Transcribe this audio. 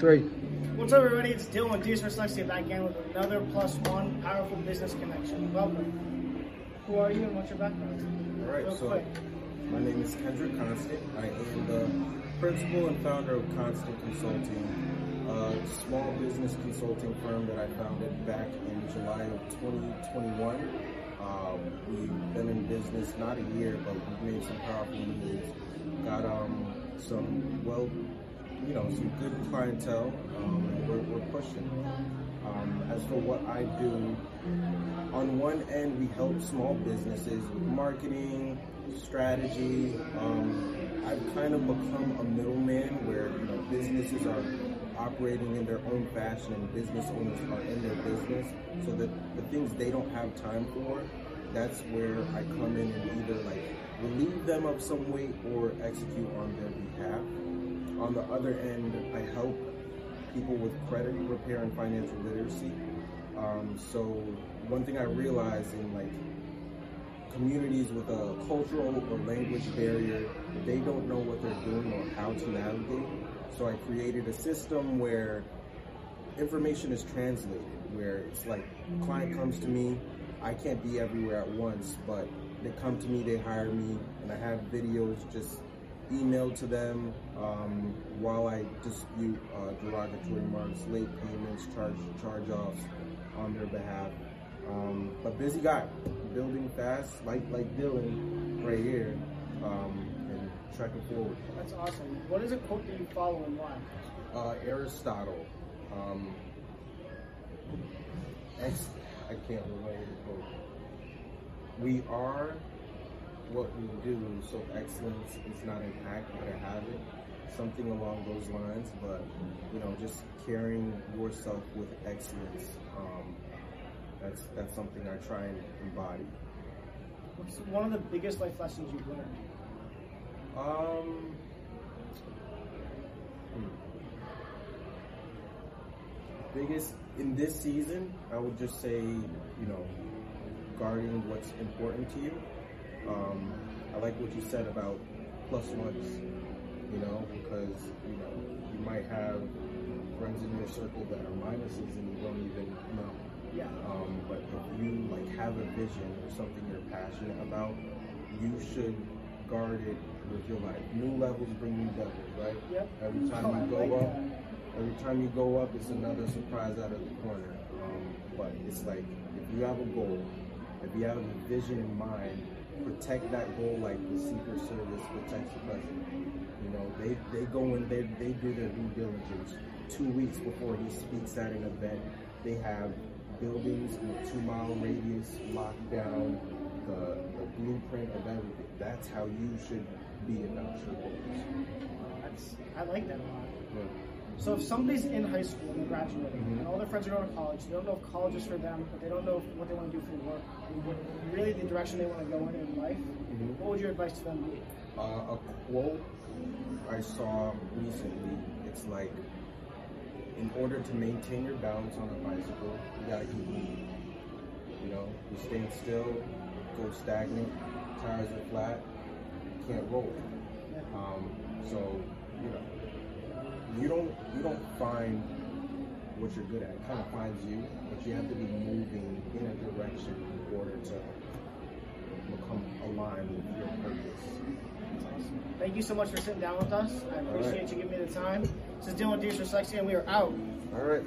three. What's up, everybody? It's Dylan with Deuce Dyslexia back again with another plus one powerful business connection. Welcome. Who are you and what's your background? All right, Real so quick. my name is Kendrick Constant. I am the principal and founder of Constant Consulting, a small business consulting firm that I founded back in July of 2021. Um, we've been in business not a year, but we've made some powerful moves. Got um, some well, you know, some good clientele. Um, we're, we're pushing. Um, as for what I do, on one end, we help small businesses with marketing, strategy. Um, I've kind of become a middleman where you know businesses are operating in their own fashion and business owners are in their business, so that the things they don't have time for, that's where I come in and either like relieve them of some weight or execute on their behalf. On the other end, I help people with credit repair and financial literacy. Um, so one thing I realized in like communities with a cultural or language barrier, they don't know what they're doing or how to navigate. So I created a system where information is translated, where it's like client comes to me, I can't be everywhere at once, but they come to me, they hire me, and I have videos just emailed to them um, while I dispute uh, derogatory remarks, late payments, charge charge offs on their behalf. Um, but busy guy, building fast, like like Dylan right here, um, and tracking forward. That's awesome. What is a quote that you follow and why? Uh, Aristotle. Um, ex- I can't remember the quote. We are what we do, so excellence is not an act but a habit. Something along those lines, but you know, just carrying yourself with excellence. Um, that's that's something I try and embody. What's one of the biggest life lessons you've learned? Um. hmm. Biggest in this season, I would just say, you know, guarding what's important to you. Um, I like what you said about plus ones, you know, because you know you might have friends in your circle that are minuses and you don't even know. Yeah. Um, but if you like have a vision or something you're passionate about, you should guard it with your life. New levels bring new devils, right? Yep. Every time Oh, you go like up, that. every time you go up, it's another surprise out of the corner. Um, but it's like if you have a goal, if you have a vision in mind, protect that goal like the Secret Service protects the president. You know, they they go in, they they do their due diligence. Two weeks before he speaks at an event, they have buildings in a two mile radius locked down, the, the blueprint of everything. That's how you should be about your goals. That's I like that a lot. Yeah. So if somebody's in high school and graduating, Mhm. and all their friends are going to college, they don't know if college is for them, but they don't know what they want to do for work, what, really the direction they want to go in in life. Mhm. What would your advice to them be? Uh, a quote I saw recently. It's like, in order to maintain your balance on a bicycle, you gotta keep moving. You know, you stand still, go stagnant, tires are flat, you can't roll. Um, so, you know, you don't you don't find what you're good at. It kind of finds you, but you have to be moving in a direction in order to become aligned with your purpose. Thank you so much for sitting down with us. I appreciate you giving me the time. This is Dylan with Deuce Dyslexia, and we are out. All right.